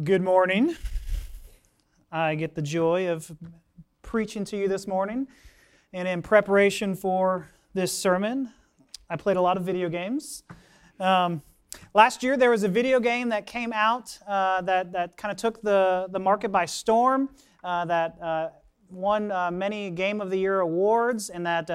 Good morning. I get the joy of preaching to you this morning. And in preparation for this sermon, I played a lot of video games. Um, last year, there was a video game that came out uh, that, that kind of took the, the market by storm, uh, that uh, won uh, many Game of the Year awards, and that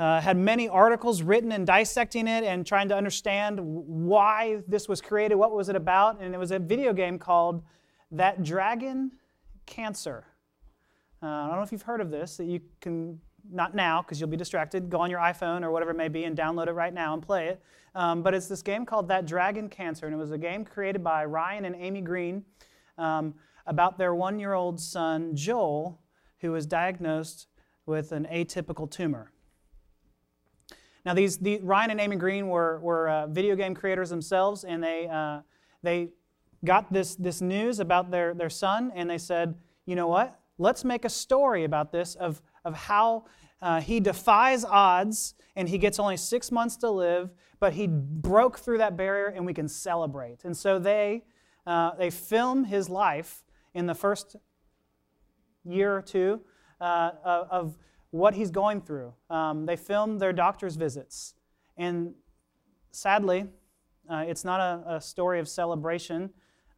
uh, had many articles written and dissecting it and trying to understand why this was created, what was it about, and it was a video game called That Dragon Cancer. Uh, I don't know if you've heard of this, that you can, not now because you'll be distracted, go on your iPhone or whatever it may be and download it right now and play it. Um, but it's this game called That Dragon Cancer, and it was a game created by Ryan and Amy Green um, about their one year old son, Joel, who was diagnosed with an atypical tumor. Now, these, the, Ryan and Amy Green were, were uh, video game creators themselves, and they, uh, they got this, this news about their, their son, and they said, you know what? Let's make a story about this of, of how uh, he defies odds and he gets only six months to live, but he broke through that barrier and we can celebrate. And so they, uh, they film his life in the first year or two uh, of what he's going through. Um, they film their doctor's visits. And sadly, uh, it's not a, a, story of celebration.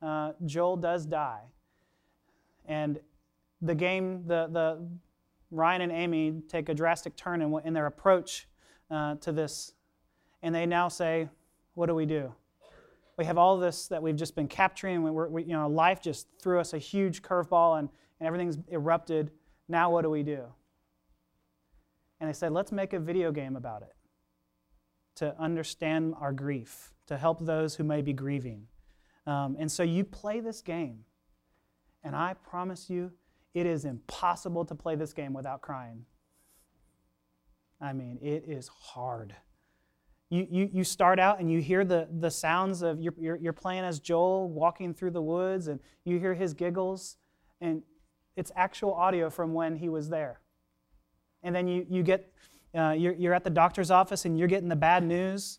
Uh, Joel does die. And the game, the, the Ryan and Amy take a drastic turn in, in their approach uh, to this. And they now say, What do we do? We have all this that we've just been capturing. We're, we, you know, life just threw us a huge curveball and, and everything's erupted. Now, what do we do? And they said, let's make a video game about it to understand our grief, to help those who may be grieving. Um, and so you play this game, and I promise you, it is impossible to play this game without crying. I mean, it is hard. You, you, you start out and you hear the, the sounds of, you're, you're, you're playing as Joel walking through the woods, and you hear his giggles, and it's actual audio from when he was there and then you, you get, uh, you're, you're at the doctor's office and you're getting the bad news,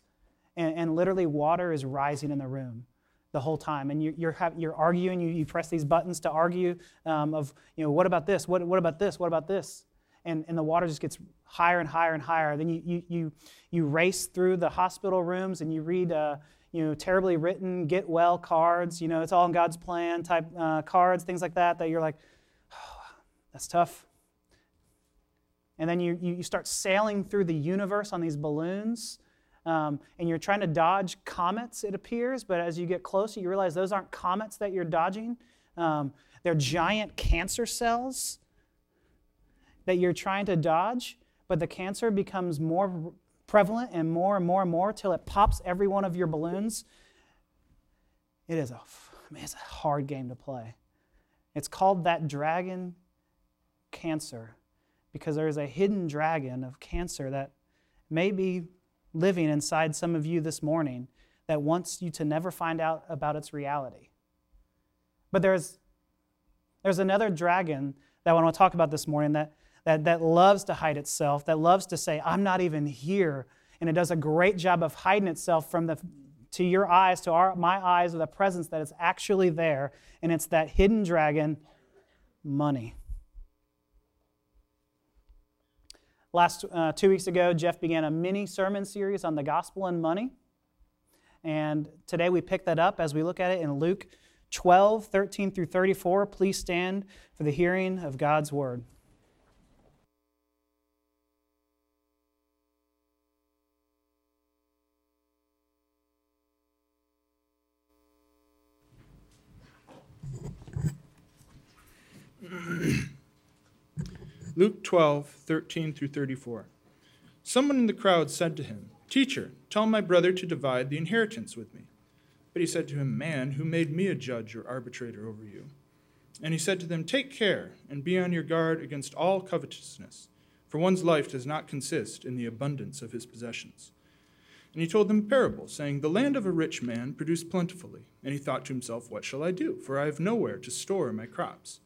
and, and literally water is rising in the room the whole time. And you, you're, have, you're arguing, you, you press these buttons to argue um, of, you know, what about this? What, what about this? What about this? And, and the water just gets higher and higher and higher. Then you, you, you, you race through the hospital rooms and you read, uh, you know, terribly written get well cards. You know, it's all in God's plan type uh, cards, things like that, that you're like, oh, that's tough. And then you, you start sailing through the universe on these balloons. Um, and you're trying to dodge comets, it appears, but as you get closer, you realize those aren't comets that you're dodging. Um, they're giant cancer cells that you're trying to dodge, but the cancer becomes more prevalent and more and more and more till it pops every one of your balloons. It is a, it's a hard game to play. It's called that dragon cancer because there is a hidden dragon of cancer that may be living inside some of you this morning that wants you to never find out about its reality. But there's, there's another dragon that I want to talk about this morning that, that, that loves to hide itself, that loves to say, I'm not even here. And it does a great job of hiding itself from the, to your eyes, to our, my eyes, of the presence that is actually there. And it's that hidden dragon, money. Last uh, two weeks ago, Jeff began a mini sermon series on the gospel and money. And today we pick that up as we look at it in Luke 12, 13 through 34. Please stand for the hearing of God's word. Luke 12, 13 through 34. Someone in the crowd said to him, Teacher, tell my brother to divide the inheritance with me. But he said to him, Man, who made me a judge or arbitrator over you? And he said to them, Take care and be on your guard against all covetousness, for one's life does not consist in the abundance of his possessions. And he told them a parable, saying, The land of a rich man produced plentifully. And he thought to himself, What shall I do? For I have nowhere to store my crops.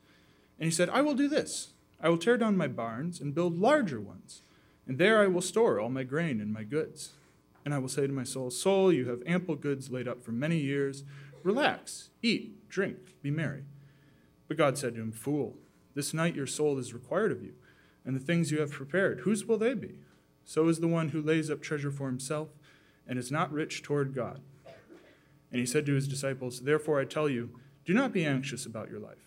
And he said, I will do this. I will tear down my barns and build larger ones, and there I will store all my grain and my goods. And I will say to my soul, Soul, you have ample goods laid up for many years. Relax, eat, drink, be merry. But God said to him, Fool, this night your soul is required of you, and the things you have prepared, whose will they be? So is the one who lays up treasure for himself and is not rich toward God. And he said to his disciples, Therefore I tell you, do not be anxious about your life,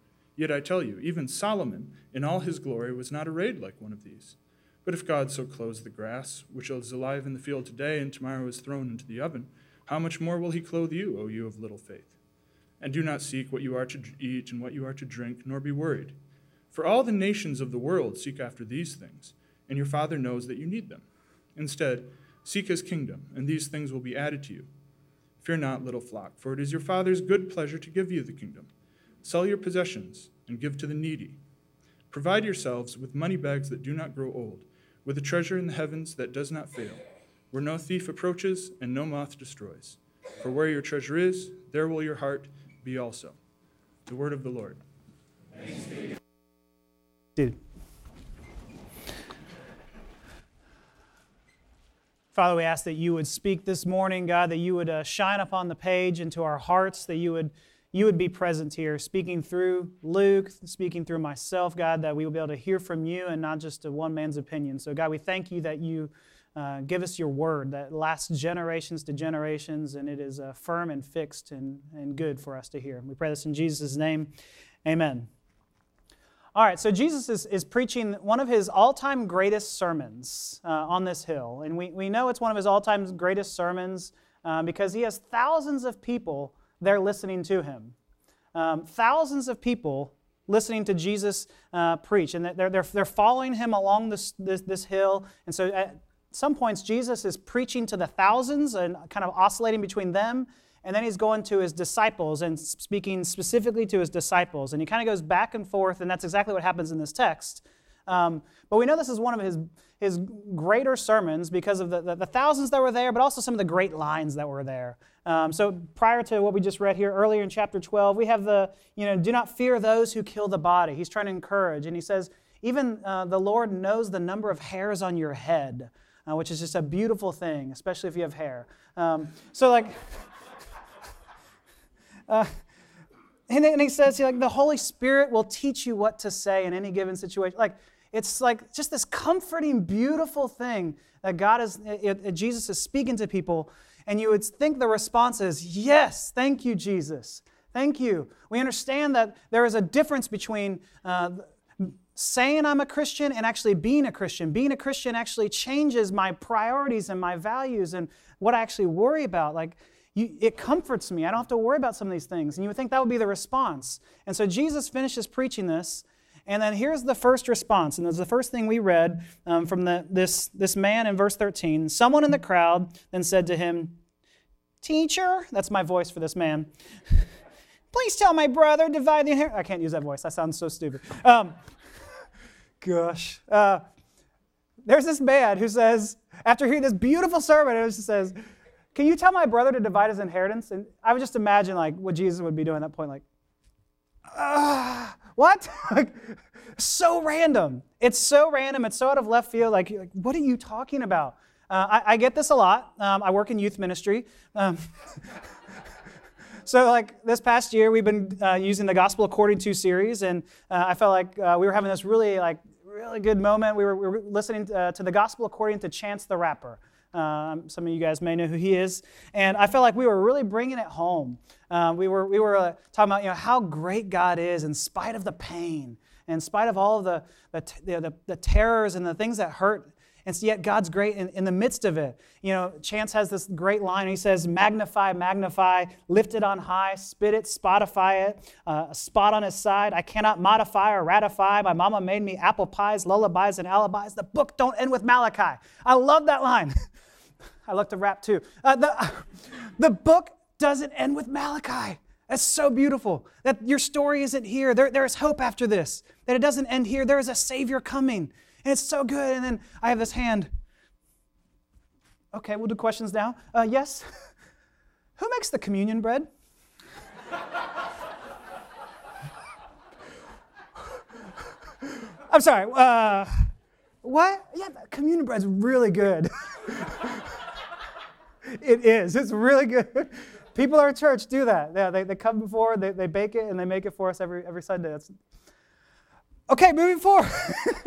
Yet I tell you, even Solomon, in all his glory, was not arrayed like one of these. But if God so clothes the grass, which is alive in the field today and tomorrow is thrown into the oven, how much more will he clothe you, O you of little faith? And do not seek what you are to eat and what you are to drink, nor be worried. For all the nations of the world seek after these things, and your Father knows that you need them. Instead, seek his kingdom, and these things will be added to you. Fear not, little flock, for it is your Father's good pleasure to give you the kingdom. Sell your possessions and give to the needy. Provide yourselves with money bags that do not grow old, with a treasure in the heavens that does not fail, where no thief approaches and no moth destroys. For where your treasure is, there will your heart be also. The word of the Lord. Father, we ask that you would speak this morning, God, that you would uh, shine upon the page into our hearts, that you would, you would be present here, speaking through Luke, speaking through myself, God, that we will be able to hear from you and not just a one man's opinion. So, God, we thank you that you uh, give us your word that lasts generations to generations, and it is uh, firm and fixed and, and good for us to hear. We pray this in Jesus' name. Amen. All right, so Jesus is, is preaching one of his all time greatest sermons uh, on this hill. And we, we know it's one of his all time greatest sermons uh, because he has thousands of people there listening to him. Um, thousands of people listening to Jesus uh, preach. And they're, they're, they're following him along this, this, this hill. And so at some points, Jesus is preaching to the thousands and kind of oscillating between them and then he's going to his disciples and speaking specifically to his disciples. And he kind of goes back and forth, and that's exactly what happens in this text. Um, but we know this is one of his, his greater sermons because of the, the, the, thousands that were there, but also some of the great lines that were there. Um, so prior to what we just read here earlier in chapter 12, we have the, you know, do not fear those who kill the body. He's trying to encourage. And he says, even uh, the Lord knows the number of hairs on your head, uh, which is just a beautiful thing, especially if you have hair. Um, so, like, uh, and, and he says, like, the Holy Spirit will teach you what to say in any given situation. Like, it's like just this comforting, beautiful thing that God is, it, it, Jesus is speaking to people. And you would think the response is, Yes, thank you, Jesus. Thank you. We understand that there is a difference between uh, saying I'm a Christian and actually being a Christian. Being a Christian actually changes my priorities and my values and what I actually worry about. Like, you, it comforts me. I don't have to worry about some of these things. And you would think that would be the response. And so Jesus finishes preaching this. And then here's the first response. And this is the first thing we read um, from the, this, this man in verse 13. Someone in the crowd then said to him, Teacher, that's my voice for this man. Please tell my brother, divide the inheritance. I can't use that voice. That sounds so stupid. Um, gosh. Uh, there's this man who says, after hearing this beautiful sermon, it just says, can you tell my brother to divide his inheritance? And I would just imagine like what Jesus would be doing at that point, like, ah, what? so random. It's so random. It's so out of left field. Like, like what are you talking about? Uh, I, I, get this a lot. Um, I work in youth ministry. Um, so, like this past year, we've been uh, using the Gospel According to series, and uh, I felt like uh, we were having this really, like, really good moment. We were, we were listening to, uh, to the Gospel According to Chance the Rapper. Um, some of you guys may know who he is. And I felt like we were really bringing it home. Uh, we were, we were uh, talking about you know, how great God is in spite of the pain, in spite of all of the, the, the, the terrors and the things that hurt. And yet God's great in, in the midst of it. You know, Chance has this great line. He says, magnify, magnify, lift it on high, spit it, spotify it, uh, a spot on his side. I cannot modify or ratify. My mama made me apple pies, lullabies, and alibis. The book don't end with Malachi. I love that line. I like to rap too. Uh, the, the book doesn't end with Malachi. That's so beautiful that your story isn't here. There, there is hope after this, that it doesn't end here. There is a Savior coming. And it's so good. And then I have this hand. Okay, we'll do questions now. Uh, yes? Who makes the communion bread? I'm sorry. Uh, what? Yeah, communion bread's really good. It is. It's really good. People at our church do that. Yeah, they, they come before, they, they bake it, and they make it for us every, every Sunday. That's, okay, moving forward.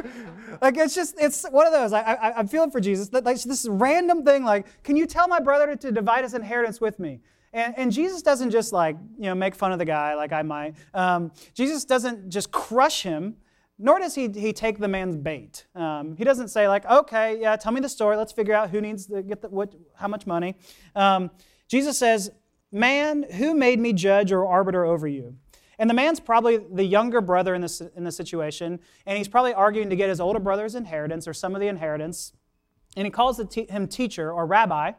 like it's just, it's one of those. I, I, I'm feeling for Jesus. Like this random thing, like, can you tell my brother to, to divide his inheritance with me? And, and, Jesus doesn't just like, you know, make fun of the guy like I might. Um, Jesus doesn't just crush him, nor does he, he take the man's bait. Um, he doesn't say like, okay, yeah, tell me the story. Let's figure out who needs to get the, what, how much money. Um, Jesus says, Man, who made me judge or arbiter over you? And the man's probably the younger brother in this, in this situation, and he's probably arguing to get his older brother's inheritance or some of the inheritance. And he calls him teacher or rabbi.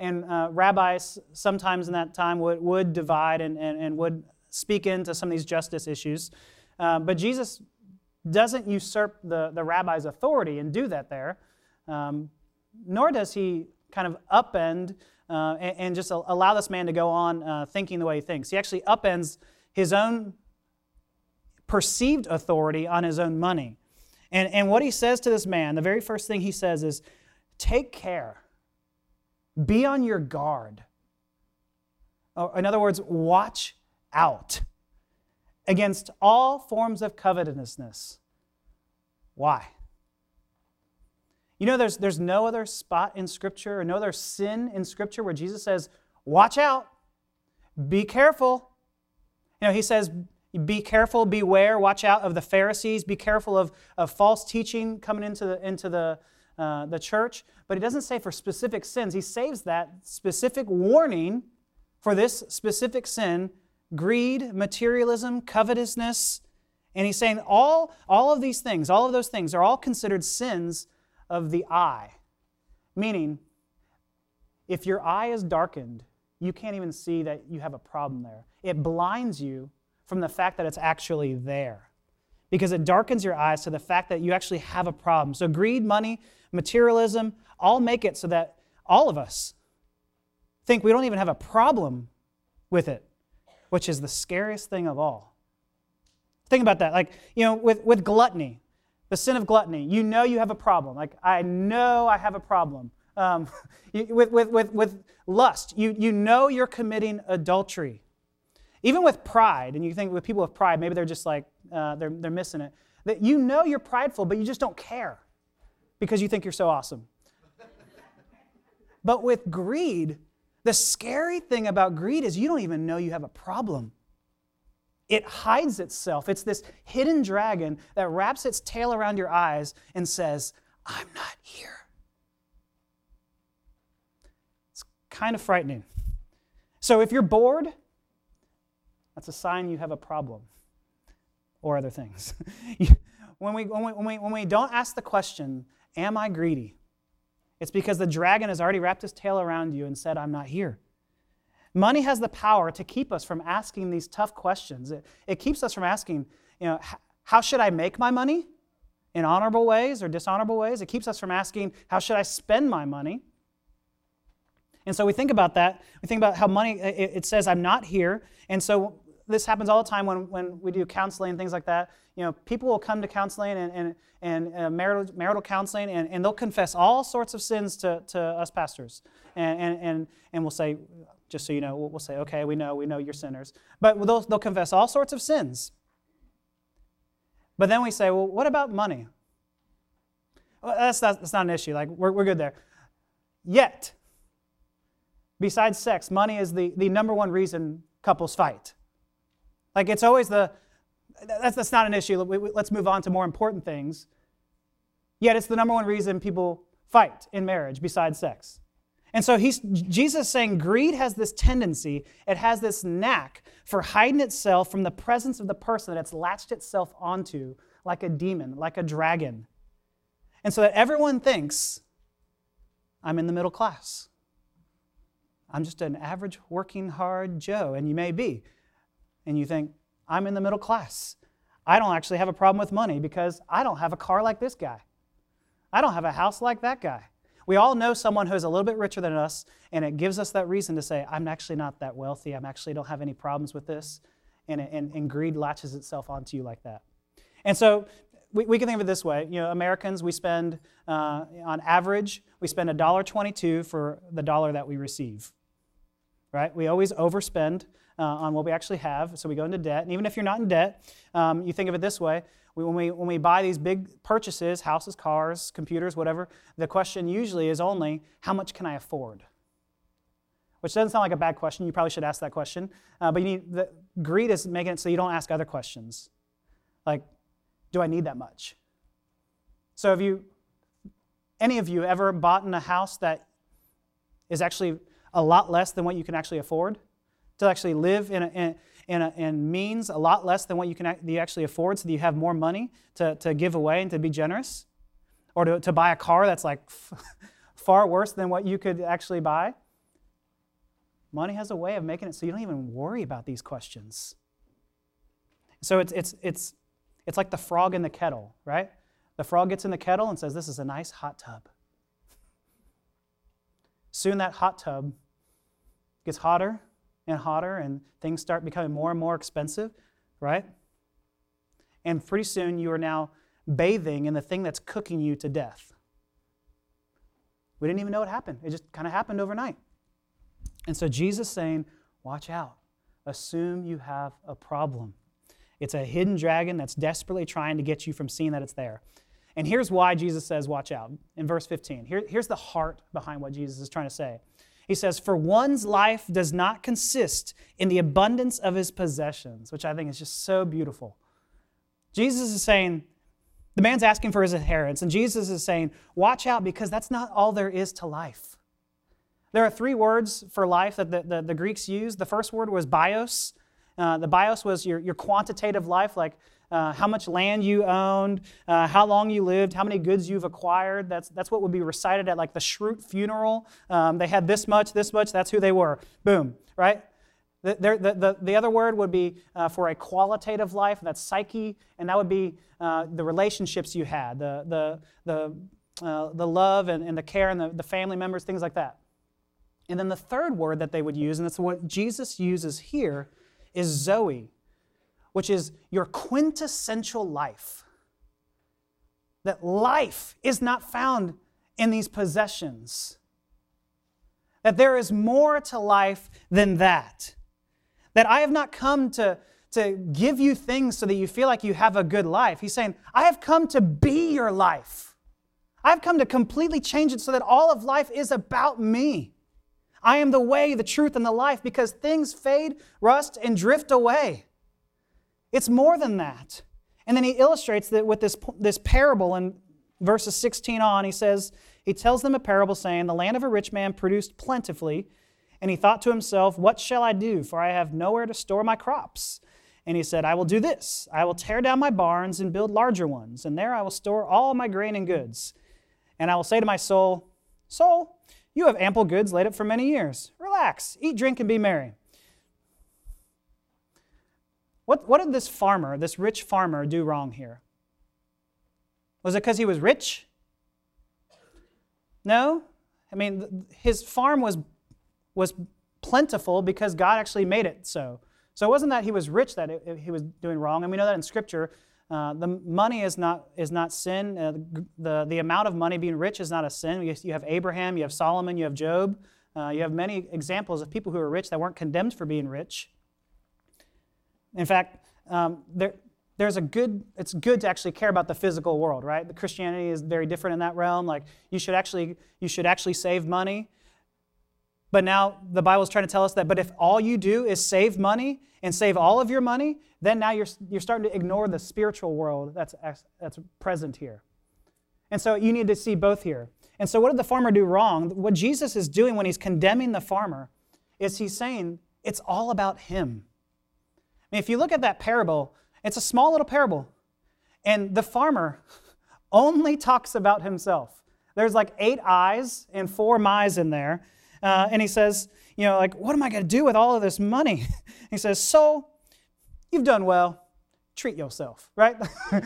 And uh, rabbis sometimes in that time would, would divide and, and, and would speak into some of these justice issues. Uh, but Jesus doesn't usurp the, the rabbi's authority and do that there, um, nor does he kind of upend uh, and, and, just allow this man to go on uh, thinking the way he thinks. He actually upends his own perceived authority on his own money. And, and what he says to this man, the very first thing he says is, Take care, be on your guard. In other words, watch out against all forms of covetousness. Why? You know, there's, there's no other spot in Scripture or no other sin in Scripture where Jesus says, Watch out, be careful. You know, he says, Be careful, beware, watch out of the Pharisees, be careful of, of false teaching coming into the, into the, uh, the church. But he doesn't say for specific sins. He saves that specific warning for this specific sin greed, materialism, covetousness. And he's saying all, all of these things, all of those things are all considered sins of the eye. Meaning, if your eye is darkened, you can't even see that you have a problem there. It blinds you from the fact that it's actually there because it darkens your eyes to the fact that you actually have a problem. So, greed, money, materialism all make it so that all of us think we don't even have a problem with it, which is the scariest thing of all. Think about that. Like, you know, with, with gluttony, the sin of gluttony. You know you have a problem. Like, I know I have a problem. Um, with, with, with, with lust, you, you know you're committing adultery. Even with pride, and you think with people with pride, maybe they're just like, uh, they're, they're missing it. That you know you're prideful, but you just don't care because you think you're so awesome. but with greed, the scary thing about greed is you don't even know you have a problem. It hides itself. It's this hidden dragon that wraps its tail around your eyes and says, I'm not here. It's kind of frightening. So if you're bored, that's a sign you have a problem or other things. when, we, when, we, when, we, when we don't ask the question, Am I greedy? It's because the dragon has already wrapped his tail around you and said, I'm not here. Money has the power to keep us from asking these tough questions. It, it keeps us from asking, you know, how should I make my money in honorable ways or dishonorable ways? It keeps us from asking, how should I spend my money? And so we think about that. We think about how money, it, it says, I'm not here. And so this happens all the time when, when we do counseling and things like that. You know, people will come to counseling and, and, and uh, marital, marital counseling, and, and they'll confess all sorts of sins to, to us pastors. And, and, and, and we'll say, just so you know, we'll, say, okay, we know, we know you're sinners. But they'll, they'll confess all sorts of sins. But then we say, well, what about money? Well, that's, not, that's not an issue. Like, we're, we're good there. Yet, besides sex, money is the, the number one reason couples fight. Like, it's always the, that's, that's not an issue. Let's move on to more important things. Yet, it's the number one reason people fight in marriage besides sex. And so he's, Jesus saying greed has this tendency, it has this knack for hiding itself from the presence of the person that it's latched itself onto like a demon, like a dragon. And so that everyone thinks, I'm in the middle class. I'm just an average working hard Joe, and you may be. And you think, I'm in the middle class. I don't actually have a problem with money because I don't have a car like this guy. I don't have a house like that guy. We all know someone who's a little bit richer than us, and it gives us that reason to say, I'm actually not that wealthy. I'm actually don't have any problems with this. And, and, and greed latches itself onto you like that. And so we, we can think of it this way. You know, Americans, we spend, uh, on average, we spend $1.22 for the dollar that we receive. Right? We always overspend uh, on what we actually have, so we go into debt. And even if you're not in debt, um, you think of it this way we, when, we, when we buy these big purchases, houses, cars, computers, whatever, the question usually is only, how much can I afford? Which doesn't sound like a bad question. You probably should ask that question. Uh, but you need, the, greed is making it so you don't ask other questions. Like, do I need that much? So have you, any of you ever bought in a house that is actually a lot less than what you can actually afford? To actually live in a, in, in, a, in means a lot less than what you can you actually afford so that you have more money to, to give away and to be generous? Or to, to buy a car that's like far worse than what you could actually buy? Money has a way of making it so you don't even worry about these questions. So it's, it's, it's, it's like the frog in the kettle, right? The frog gets in the kettle and says, This is a nice hot tub. Soon that hot tub gets hotter and hotter, and things start becoming more and more expensive, right? And pretty soon you are now bathing in the thing that's cooking you to death. We didn't even know it happened. It just kind of happened overnight. And so Jesus saying, Watch out. Assume you have a problem. It's a hidden dragon that's desperately trying to get you from seeing that it's there. And here's why Jesus says, Watch out. In verse 15, Here, here's the heart behind what Jesus is trying to say. He says, For one's life does not consist in the abundance of his possessions, which I think is just so beautiful. Jesus is saying, the man's asking for his inheritance, and Jesus is saying, Watch out because that's not all there is to life. There are three words for life that the, the, the Greeks used. The first word was bios, uh, the bios was your, your quantitative life, like uh, how much land you owned, uh, how long you lived, how many goods you've acquired. That's, that's what would be recited at like the Schrute funeral. Um, they had this much, this much, that's who they were. Boom, right? The, the, the, the other word would be uh, for a qualitative life, that's psyche, and that would be uh, the relationships you had, the, the, the, uh, the love and, and the care and the, the family members, things like that. And then the third word that they would use, and that's what Jesus uses here, is Zoe, which is your quintessential life. That life is not found in these possessions. That there is more to life than that. That I have not come to, to give you things so that you feel like you have a good life. He's saying, I have come to be your life. I've come to completely change it so that all of life is about me. I am the way, the truth, and the life because things fade, rust, and drift away. It's more than that. And then he illustrates that with this, this parable in verses 16 on. He says, He tells them a parable saying, The land of a rich man produced plentifully. And he thought to himself, What shall I do? For I have nowhere to store my crops. And he said, I will do this I will tear down my barns and build larger ones, and there I will store all my grain and goods. And I will say to my soul, Soul, you have ample goods laid up for many years. Relax, eat, drink, and be merry. What, what did this farmer, this rich farmer, do wrong here? Was it because he was rich? No. I mean, his farm was, was plentiful because God actually made it so. So it wasn't that he was rich that it, he was doing wrong. And we know that in Scripture, uh, the money is not, is not sin. Uh, the, the amount of money being rich is not a sin. You, you have Abraham, you have Solomon, you have Job. Uh, you have many examples of people who are rich that weren't condemned for being rich. In fact, um, there, there's a good, it's good to actually care about the physical world, right? The Christianity is very different in that realm. Like you should actually, you should actually save money. But now the Bible is trying to tell us that, but if all you do is save money and save all of your money, then now you're, you're starting to ignore the spiritual world that's, that's present here. And so you need to see both here. And so, what did the farmer do wrong? What Jesus is doing when he's condemning the farmer is he's saying it's all about him. I mean, if you look at that parable, it's a small little parable. And the farmer only talks about himself. There's like eight I's and four my's in there. Uh, and he says, you know, like, what am I going to do with all of this money? he says, so You've done well. Treat yourself, right?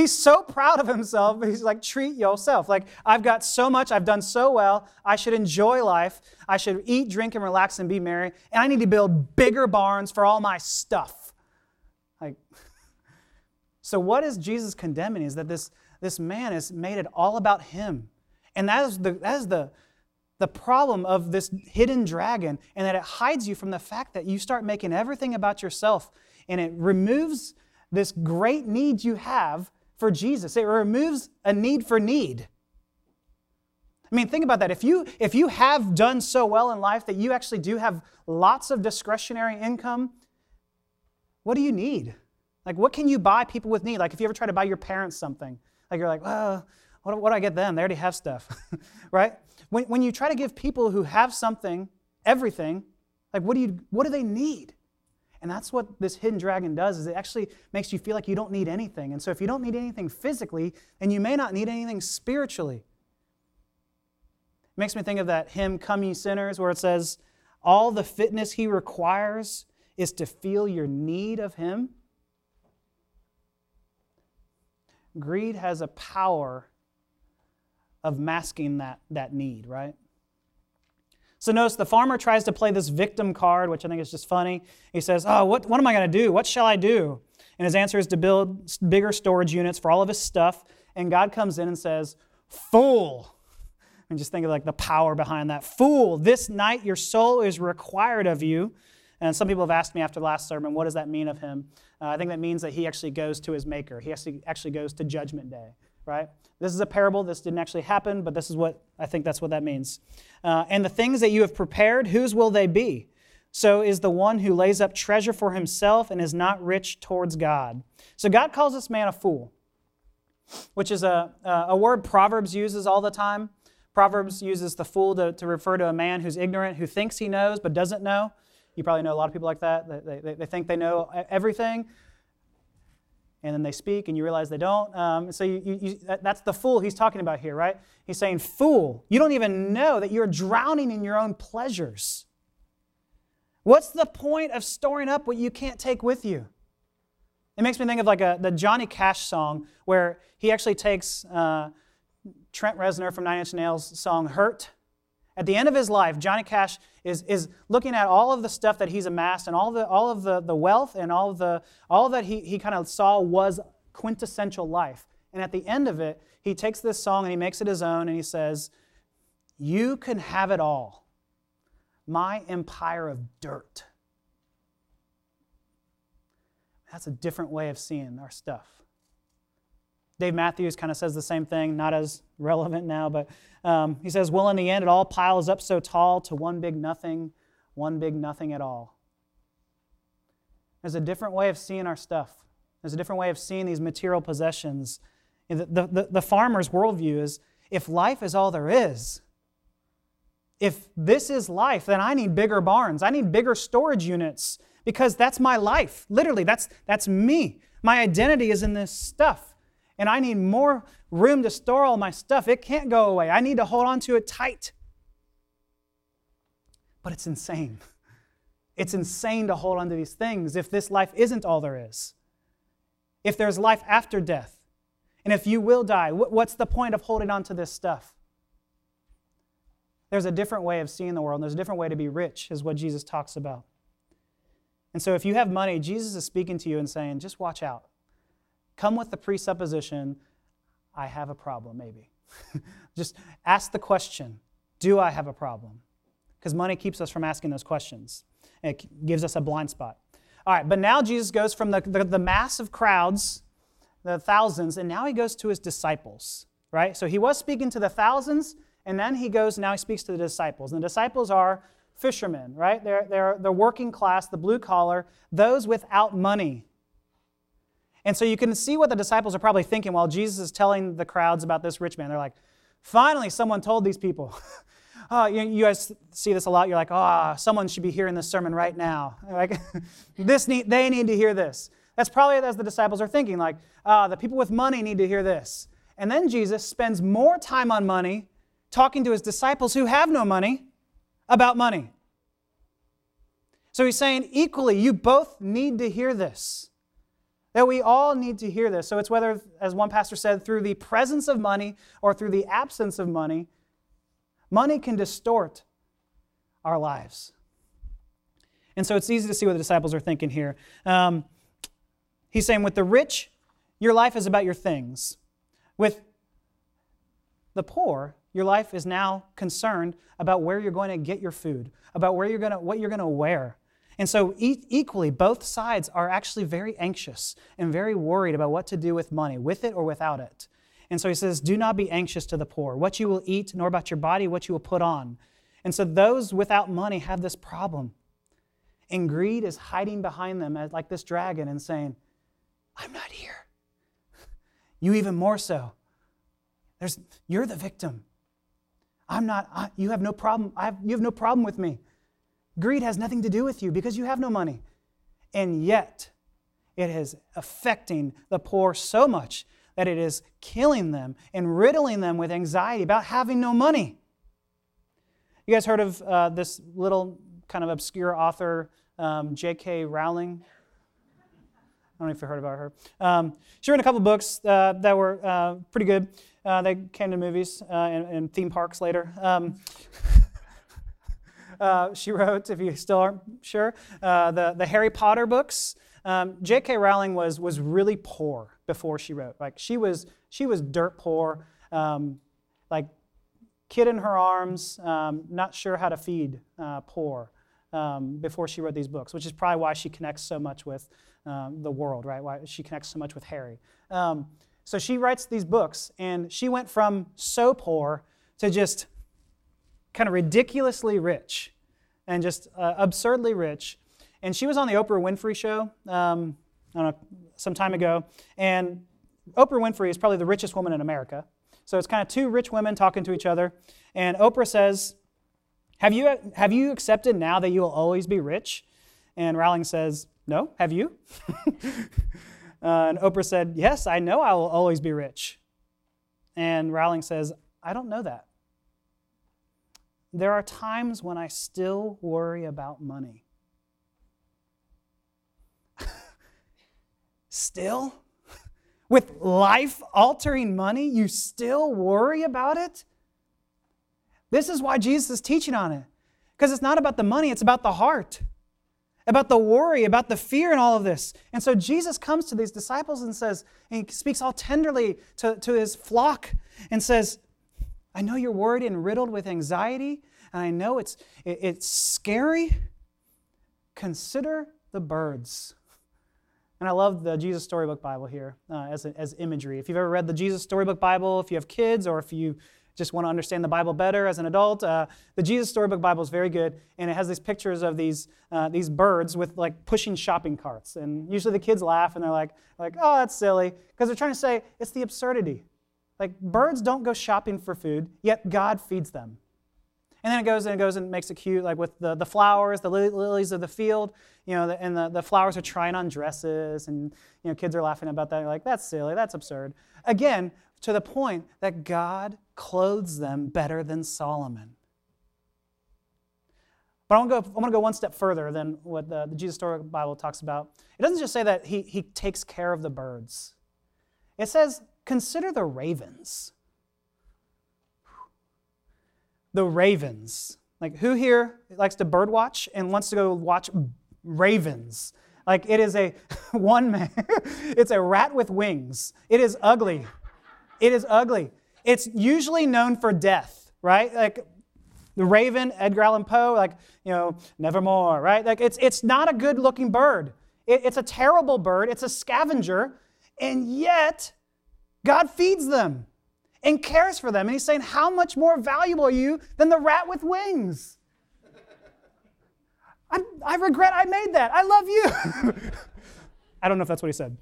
He's so proud of himself. He's like, treat yourself. Like, I've got so much. I've done so well. I should enjoy life. I should eat, drink, and relax and be merry. And I need to build bigger barns for all my stuff. Like, so what is Jesus condemning is that this, this man has made it all about him. And that is the, that is the, the problem of this hidden dragon, and that it hides you from the fact that you start making everything about yourself, and it removes this great need you have for Jesus. It removes a need for need. I mean, think about that. If you, if you have done so well in life that you actually do have lots of discretionary income, what do you need? Like, what can you buy people with need? Like, if you ever try to buy your parents something, like you're like, well, what, what do I get them? They already have stuff, right? When, when you try to give people who have something everything, like, what do, you, what do they need? And that's what this hidden dragon does is it actually makes you feel like you don't need anything. And so if you don't need anything physically, then you may not need anything spiritually. It makes me think of that hymn Come Ye Sinners where it says all the fitness he requires is to feel your need of him. Greed has a power of masking that, that need, right? So notice the farmer tries to play this victim card, which I think is just funny. He says, Oh, what, what am I going to do? What shall I do? And his answer is to build bigger storage units for all of his stuff. And God comes in and says, Fool. And just think of like the power behind that. Fool, this night your soul is required of you. And some people have asked me after the last sermon, what does that mean of him? Uh, I think that means that he actually goes to his maker. He actually, actually goes to judgment day, right? This is a parable. This didn't actually happen, but this is what I think that's what that means. Uh, and the things that you have prepared, whose will they be? So is the one who lays up treasure for himself and is not rich towards God. So God calls this man a fool, which is a, a word Proverbs uses all the time. Proverbs uses the fool to, to refer to a man who's ignorant, who thinks he knows but doesn't know. You probably know a lot of people like that. They, they, they think they know everything, and then they speak and you realize they don't. Um, so you, you, that's the fool he's talking about here, right? He's saying, Fool, you don't even know that you're drowning in your own pleasures. What's the point of storing up what you can't take with you? It makes me think of like a, the Johnny Cash song where he actually takes uh, Trent Reznor from Nine Inch Nails' song Hurt at the end of his life, Johnny Cash is, is looking at all of the stuff that he's amassed and all, the, all of the, the wealth and all, the, all that he, he kind of saw was quintessential life. And at the end of it, he takes this song and he makes it his own and he says, You can have it all. My empire of dirt. That's a different way of seeing our stuff. Dave Matthews kind of says the same thing, not as relevant now, but um, he says, Well, in the end, it all piles up so tall to one big nothing, one big nothing at all. There's a different way of seeing our stuff, there's a different way of seeing these material possessions. The, the, the farmer's worldview is if life is all there is, if this is life, then I need bigger barns. I need bigger storage units because that's my life. Literally, that's, that's me. My identity is in this stuff and I need more room to store all my stuff. It can't go away. I need to hold on to it tight. But it's insane. It's insane to hold on to these things if this life isn't all there is. If there's life after death, and if you will die, what's the point of holding on to this stuff? There's a different way of seeing the world, and there's a different way to be rich, is what Jesus talks about. And so if you have money, Jesus is speaking to you and saying, just watch out come with the presupposition, I have a problem, maybe. Just ask the question, do I have a problem? Because money keeps us from asking those questions. It gives us a blind spot. All right, but now Jesus goes from the, the, the massive crowds, the thousands, and now he goes to his disciples, right? So he was speaking to the thousands, and then he goes, now he speaks to the disciples. And the disciples are fishermen, right? They're, they're the working class, the blue collar, those without money. And so you can see what the disciples are probably thinking while Jesus is telling the crowds about this rich man. They're like, finally, someone told these people. oh, you, you, guys see this a lot. You're like, oh, someone should be hearing this sermon right now. Like, this need, they need to hear this. That's probably as the disciples are thinking, like, ah, oh, the people with money need to hear this. And then Jesus spends more time on money talking to his disciples who have no money about money. So he's saying equally, you both need to hear this. That we all need to hear this. So it's whether, as one pastor said, through the presence of money or through the absence of money, money can distort our lives. And so it's easy to see what the disciples are thinking here. Um, he's saying, with the rich, your life is about your things. With the poor, your life is now concerned about where you're going to get your food, about where you're going to, what you're going to wear. And so, e- equally, both sides are actually very anxious and very worried about what to do with money, with it or without it. And so he says, Do not be anxious to the poor, what you will eat, nor about your body, what you will put on. And so, those without money have this problem. And greed is hiding behind them like this dragon and saying, I'm not here. You even more so. There's, you're the victim. I'm not, I, you have no problem. Have, you have no problem with me. Greed has nothing to do with you because you have no money. And yet, it is affecting the poor so much that it is killing them and riddling them with anxiety about having no money. You guys heard of uh, this little kind of obscure author, um, J.K. Rowling? I don't know if you heard about her. Um, she wrote a couple books uh, that were uh, pretty good. Uh, they came to movies uh, and, and, theme parks later. Um, uh, she wrote, if you still aren't sure, uh, the, the Harry Potter books. Um, J.K. Rowling was, was really poor before she wrote. Like she was, she was dirt poor, um, like kid in her arms, um, not sure how to feed uh, poor um, before she wrote these books, which is probably why she connects so much with um, the world, right? Why she connects so much with Harry. Um, so she writes these books, and she went from so poor to just kind of ridiculously rich and just uh, absurdly rich. And she was on the Oprah Winfrey show, um, know, some time ago. And Oprah Winfrey is probably the richest woman in America. So it's kind of two rich women talking to each other. And Oprah says, have you, have you accepted now that you will always be rich? And Rowling says, No, have you? Uh, and Oprah said, Yes, I know I will always be rich. And Rowling says, I don't know that. There are times when I still worry about money. still? With life altering money, you still worry about it? This is why Jesus is teaching on it. Because it's not about the money, it's about the heart about the worry, about the fear, and all of this. And so Jesus comes to these disciples and says, and he speaks all tenderly to, to his flock and says, I know you're worried and riddled with anxiety, and I know it's, it, it's scary. Consider the birds. And I love the Jesus Storybook Bible here uh, as, as imagery. If you've ever read the Jesus Storybook Bible, if you have kids, or if you just want to understand the Bible better as an adult, uh, the Jesus Storybook Bible is very good, and it has these pictures of these, uh, these birds with like pushing shopping carts. And usually the kids laugh and they're like, like oh, that's silly, because they're trying to say it's the absurdity. Like birds don't go shopping for food, yet God feeds them. And then it goes and it goes and makes it cute, like with the, the flowers, the lilies of the field, you know, and the, the flowers are trying on dresses, and you know, kids are laughing about that. Like, that's silly, that's absurd. Again, to the point that God clothes them better than Solomon. But I want to go, I want to go one step further than what the, the Jesus Story Bible talks about. It doesn't just say that he, he takes care of the birds, it says, consider the ravens. The ravens. Like, who here likes to birdwatch and wants to go watch ravens? Like, it is a one man, it's a rat with wings. It is ugly. It is ugly. It's usually known for death, right? Like the raven, Edgar Allan Poe, like, you know, nevermore, right? Like it's, it's not a good looking bird. It, it's a terrible bird. It's a scavenger. And yet, God feeds them and cares for them. And He's saying, How much more valuable are you than the rat with wings? I, I regret I made that. I love you. I don't know if that's what he said.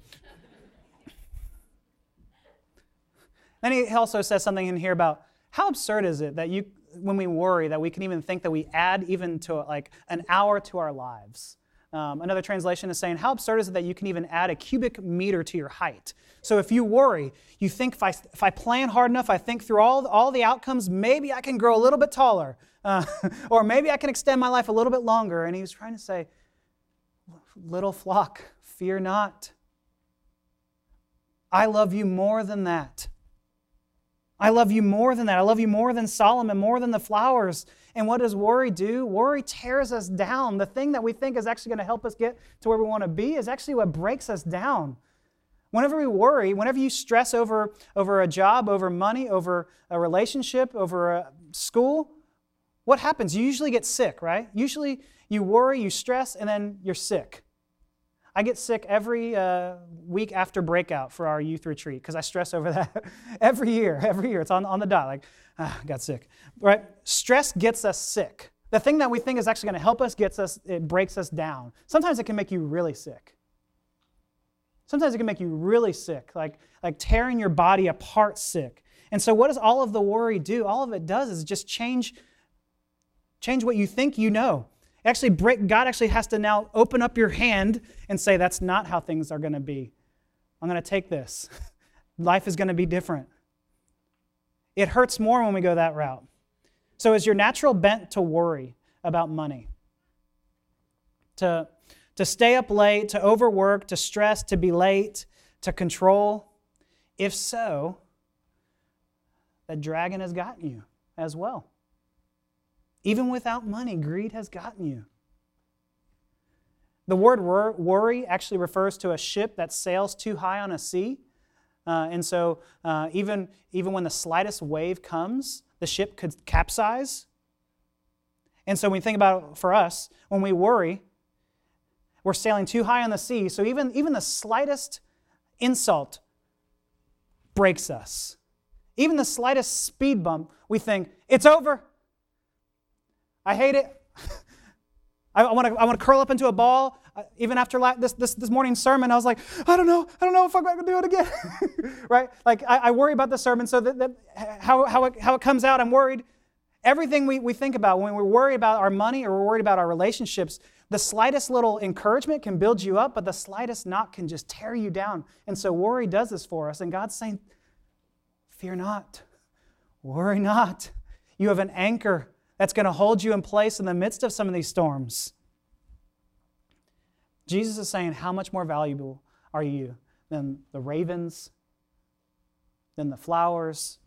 Then he also says something in here about how absurd is it that you, when we worry, that we can even think that we add even to like an hour to our lives. Um, another translation is saying, How absurd is it that you can even add a cubic meter to your height? So if you worry, you think if I, if I plan hard enough, I think through all, all the outcomes, maybe I can grow a little bit taller, uh, or maybe I can extend my life a little bit longer. And he was trying to say, little flock, fear not. I love you more than that. I love you more than that. I love you more than Solomon, more than the flowers. And what does worry do? Worry tears us down. The thing that we think is actually going to help us get to where we want to be is actually what breaks us down. Whenever we worry, whenever you stress over, over a job, over money, over a relationship, over a school, what happens? You usually get sick, right? Usually you worry, you stress, and then you're sick. I get sick every uh, week after breakout for our youth retreat because I stress over that every year. Every year, it's on, on the dot. Like, ah, got sick. Right? Stress gets us sick. The thing that we think is actually going to help us gets us. It breaks us down. Sometimes it can make you really sick. Sometimes it can make you really sick, like like tearing your body apart, sick. And so, what does all of the worry do? All of it does is just change change what you think you know. Actually, break, God actually has to now open up your hand and say, That's not how things are going to be. I'm going to take this. Life is going to be different. It hurts more when we go that route. So, is your natural bent to worry about money? To, to stay up late, to overwork, to stress, to be late, to control? If so, the dragon has gotten you as well. Even without money, greed has gotten you. The word worry actually refers to a ship that sails too high on a sea. Uh, and so, uh, even, even when the slightest wave comes, the ship could capsize. And so, when we think about it for us, when we worry, we're sailing too high on the sea. So, even, even the slightest insult breaks us. Even the slightest speed bump, we think, it's over. I hate it. I, want to I want to curl up into a ball. Uh, even after la- this, this, this morning's sermon, I was like, I don't know. I don't know if I'm going to do it again. right? Like, I, I, worry about the sermon, so that, that how, how, it, how it comes out, I'm worried. Everything we, we think about, when we're worried about our money or we're worried about our relationships, the slightest little encouragement can build you up, but the slightest knock can just tear you down. And so worry does this for us. And God's saying, Fear not, worry not. You have an anchor that's going to hold you in place in the midst of some of these storms. Jesus is saying, How much more valuable are you than the ravens, than the flowers?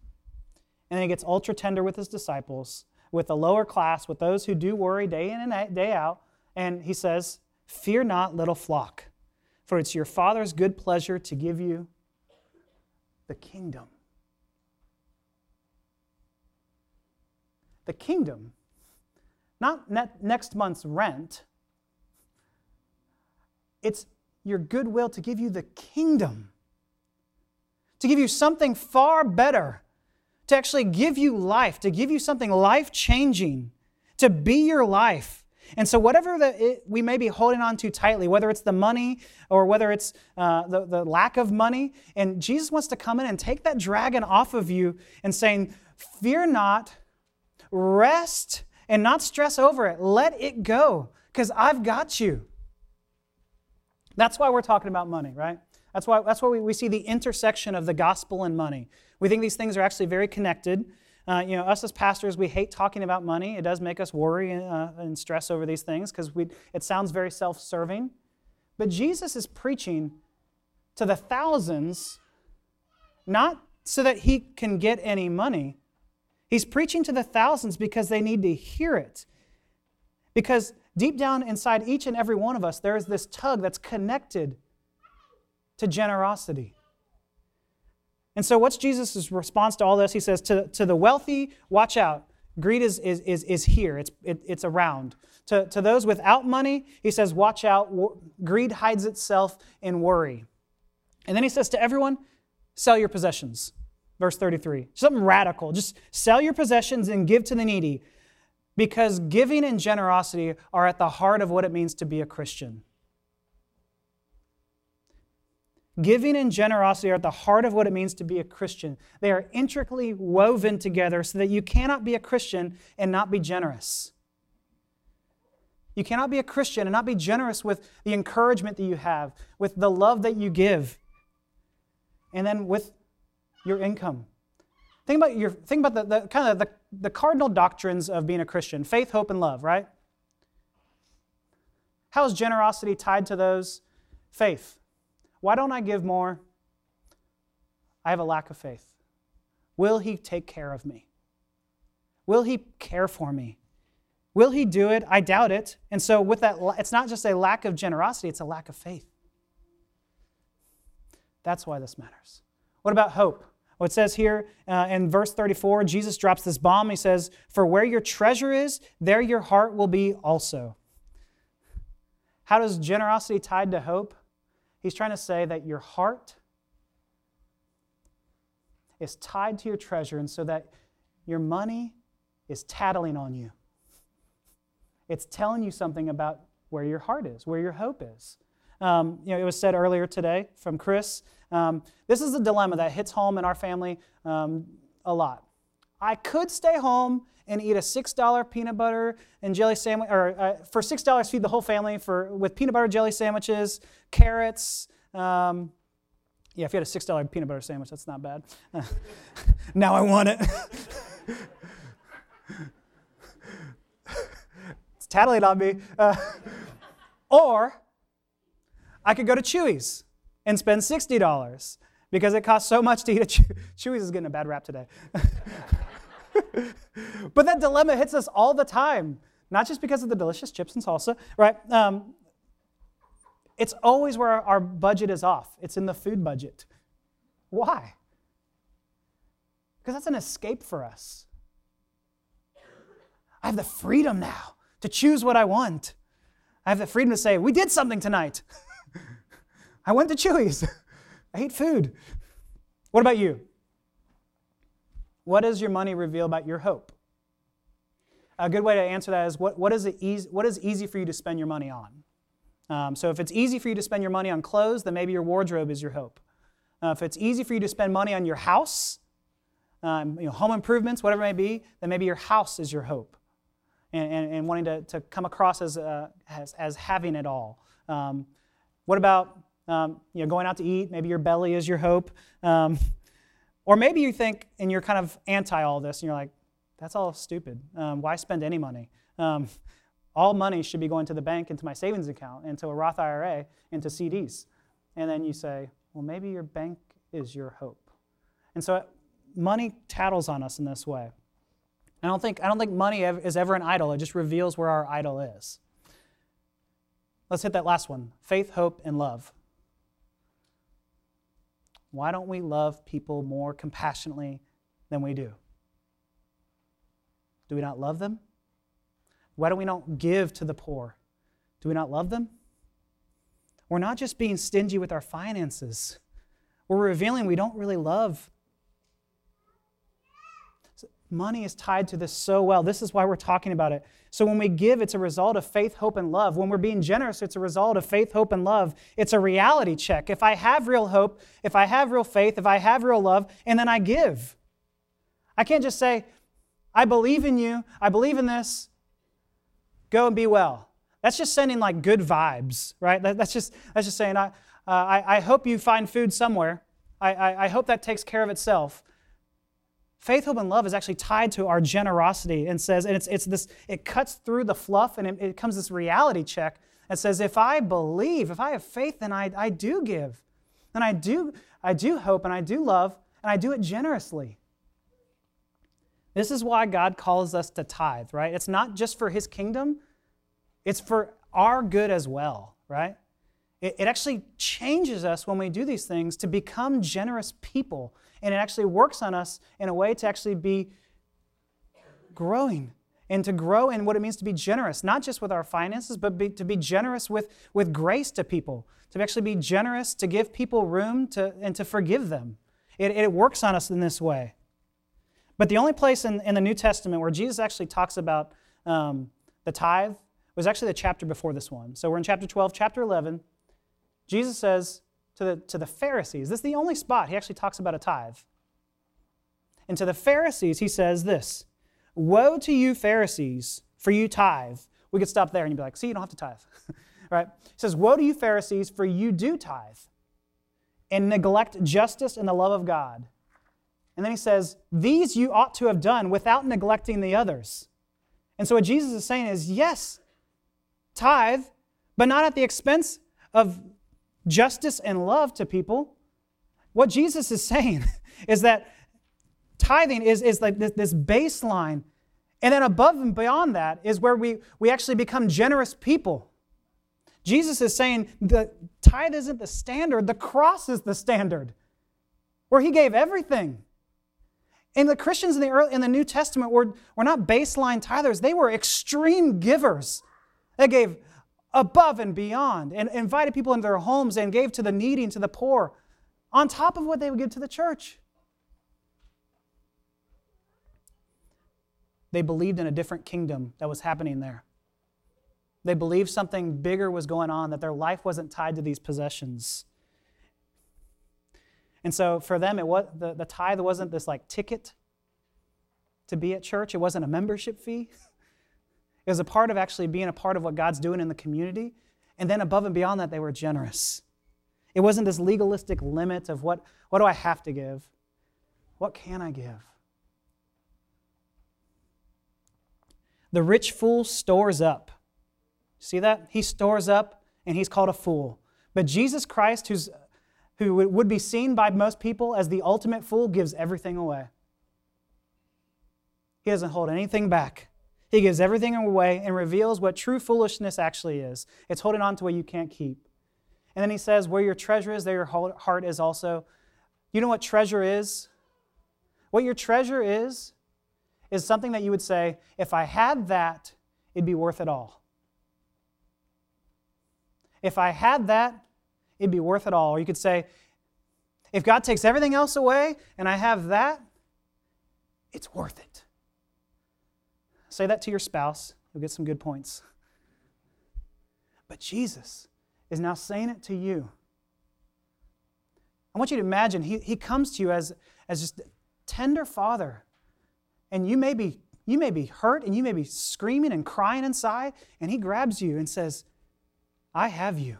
And then he gets ultra tender with his disciples, with the lower class, with those who do worry day in and day out. And he says, Fear not, little flock, for it's your Father's good pleasure to give you the kingdom. The kingdom, not next month's rent. It's your goodwill to give you the kingdom, to give you something far better, to actually give you life, to give you something life changing, to be your life. And so, whatever the, it, we may be holding on to tightly, whether it's the money or whether it's uh, the, the lack of money, and Jesus wants to come in and take that dragon off of you and saying, Fear not, Rest and not stress over it. Let it go because I've got you. That's why we're talking about money, right? That's why, that's why we, we see the intersection of the gospel and money. We think these things are actually very connected. Uh, you know, us as pastors, we hate talking about money. It does make us worry and, uh, and stress over these things because it sounds very self serving. But Jesus is preaching to the thousands, not so that he can get any money, He's preaching to the thousands because they need to hear it. Because deep down inside each and every one of us, there is this tug that's connected to generosity. And so, what's Jesus' response to all this? He says, To, to the wealthy, watch out. Greed is, is, is, is here, it's, it, it's around. To, to those without money, he says, Watch out. Greed hides itself in worry. And then he says to everyone, Sell your possessions. Verse 33. Something radical. Just sell your possessions and give to the needy because giving and generosity are at the heart of what it means to be a Christian. Giving and generosity are at the heart of what it means to be a Christian. They are intricately woven together so that you cannot be a Christian and not be generous. You cannot be a Christian and not be generous with the encouragement that you have, with the love that you give, and then with your income. Think about your think about the, the kind of the, the cardinal doctrines of being a Christian: faith, hope, and love, right? How is generosity tied to those? Faith. Why don't I give more? I have a lack of faith. Will He take care of me? Will He care for me? Will He do it? I doubt it. And so, with that, it's not just a lack of generosity, it's a lack of faith. That's why this matters. What about hope? It says here uh, in verse 34, Jesus drops this bomb. He says, For where your treasure is, there your heart will be also. How does generosity tied to hope? He's trying to say that your heart is tied to your treasure, and so that your money is tattling on you. It's telling you something about where your heart is, where your hope is. Um, you know, it was said earlier today from Chris. Um, this is a dilemma that hits home in our family um, a lot. I could stay home and eat a $6 peanut butter and jelly sandwich, or uh, for $6 feed the whole family for, with peanut butter jelly sandwiches, carrots. Um, yeah, if you had a $6 peanut butter sandwich, that's not bad. now I want it. it's tattling on me. Uh, or I could go to Chuy's and spend $60 because it costs so much to eat a Chew- Chuy's is getting a bad rap today. but that dilemma hits us all the time, not just because of the delicious chips and salsa, right? Um, it's always where our budget is off. It's in the food budget. Why? Because that's an escape for us. I have the freedom now to choose what I want. I have the freedom to say, we did something tonight. I went to Chuy's. I ate food. What about you? What does your money reveal about your hope? A good way to answer that is what, what, is, it easy, what is easy for you to spend your money on? Um, so if it's easy for you to spend your money on clothes, then maybe your wardrobe is your hope. Uh, if it's easy for you to spend money on your house, um, you know, home improvements, whatever it may be, then maybe your house is your hope. And, and, and wanting to, to come across as, uh, as, as having it all. Um, what about um, you know, going out to eat, maybe your belly is your hope. Um, or maybe you think, and you're kind of anti all this, and you're like, that's all stupid. Um, why spend any money? Um, all money should be going to the bank, into my savings account, into a Roth IRA, into CDs. And then you say, well, maybe your bank is your hope. And so money tattles on us in this way. I don't think, I don't think money is ever an idol, it just reveals where our idol is. Let's hit that last one faith, hope, and love. Why don't we love people more compassionately than we do? Do we not love them? Why do we not give to the poor? Do we not love them? We're not just being stingy with our finances, we're revealing we don't really love Money is tied to this so well. This is why we're talking about it. So when we give, it's a result of faith, hope, and love. When we're being generous, it's a result of faith, hope, and love. It's a reality check. If I have real hope, if I have real faith, if I have real love, and then I give. I can't just say, I believe in you, I believe in this, go and be well. That's just sending like good vibes, right? that's, just, that's just saying, I, uh, I, I, hope you find food somewhere. I, I, I hope that takes care of itself. Faith, hope, and love is actually tied to our generosity and says, and it's, it's this, it cuts through the fluff and it, it comes this reality check that says, if I believe, if I have faith, then I, I do give. And I do, I do hope and I do love, and I do it generously. This is why God calls us to tithe, right? It's not just for his kingdom, it's for our good as well, right? It, it actually changes us when we do these things to become generous people and it actually works on us in a way to actually be growing and to grow in what it means to be generous, not just with our finances, but be, to be generous with, with grace to people, to actually be generous, to give people room to, and to forgive them. It, it works on us in this way. But the only place in, in the New Testament where Jesus actually talks about um, the tithe was actually the chapter before this one. So we're in chapter 12, chapter 11. Jesus says, to the, to the Pharisees. This is the only spot he actually talks about a tithe. And to the Pharisees, he says this Woe to you, Pharisees, for you tithe. We could stop there and you'd be like, See, you don't have to tithe. right? He says, Woe to you, Pharisees, for you do tithe and neglect justice and the love of God. And then he says, These you ought to have done without neglecting the others. And so what Jesus is saying is, Yes, tithe, but not at the expense of justice and love to people. What Jesus is saying is that tithing is, is like this, this baseline. And then above and beyond that is where we, we actually become generous people. Jesus is saying the tithe isn't the standard, the cross is the standard, where he gave everything. And the Christians in the, early, in the New Testament were, were not baseline tithers, they were extreme givers. They gave above and beyond and invited people into their homes and gave to the needy and to the poor on top of what they would give to the church. They believed in a different kingdom that was happening there. They believed something bigger was going on, that their life wasn't tied to these possessions. And so for them, it was, the, the tithe wasn't this like ticket to be at church, it wasn't a membership fee. It was a part of actually being a part of what God's doing in the community. And then above and beyond that, they were generous. It wasn't this legalistic limit of what, what do I have to give? What can I give? The rich fool stores up. See that? He stores up and he's called a fool. But Jesus Christ, who's, who would be seen by most people as the ultimate fool, gives everything away. He doesn't hold anything back. He gives everything away and reveals what true foolishness actually is. It's holding on to what you can't keep. And then he says, Where your treasure is, there your heart is also. You know what treasure is? What your treasure is, is something that you would say, if I had that, it'd be worth it all. If I had that, it'd be worth it all. Or you could say, if God takes everything else away and I have that, it's worth it. Say that to your spouse, you'll get some good points. But Jesus is now saying it to you. I want you to imagine he, he comes to you as, as just tender father, and you may, be, you may be hurt and you may be screaming and crying inside, and he grabs you and says, I have you.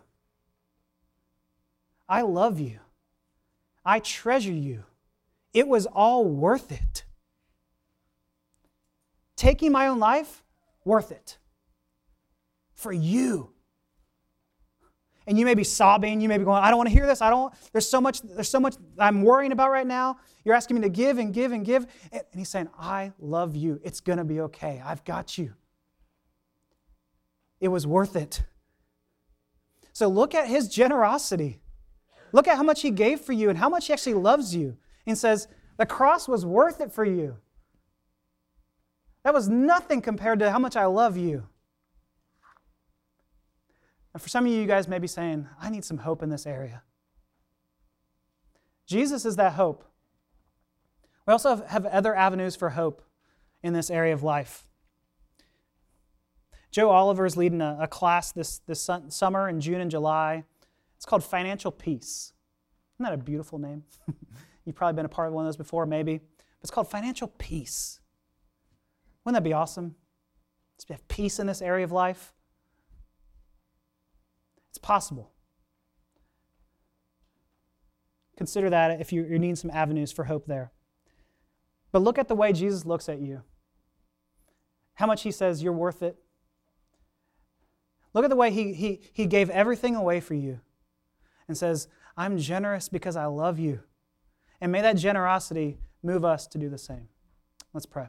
I love you. I treasure you. It was all worth it taking my own life, worth it. For you. And you may be sobbing, you may be going, I don't want to hear this. I don't, there's so much, there's so much I'm worrying about right now. You're asking me to give and give and give. And he's saying, I love you. It's gonna be okay. I've got you. It was worth it. So look at his generosity. Look at how much he gave for you and how much he actually loves you. And says, the cross was worth it for you. That was nothing compared to how much I love you. And for some of you, you guys may be saying, I need some hope in this area. Jesus is that hope. We also have other avenues for hope in this area of life. Joe Oliver is leading a, a class this, this summer in June and July. It's called Financial Peace. Isn't that a beautiful name? You've probably been a part of one of those before, maybe. But it's called Financial Peace. Wouldn't that be awesome? To have peace in this area of life. It's possible. Consider that if you, need some avenues for hope there. But look at the way Jesus looks at you. How much he says you're worth it. Look at the way he, he, he gave everything away for you and says, I'm generous because I love you. And may that generosity move us to do the same. Let's pray.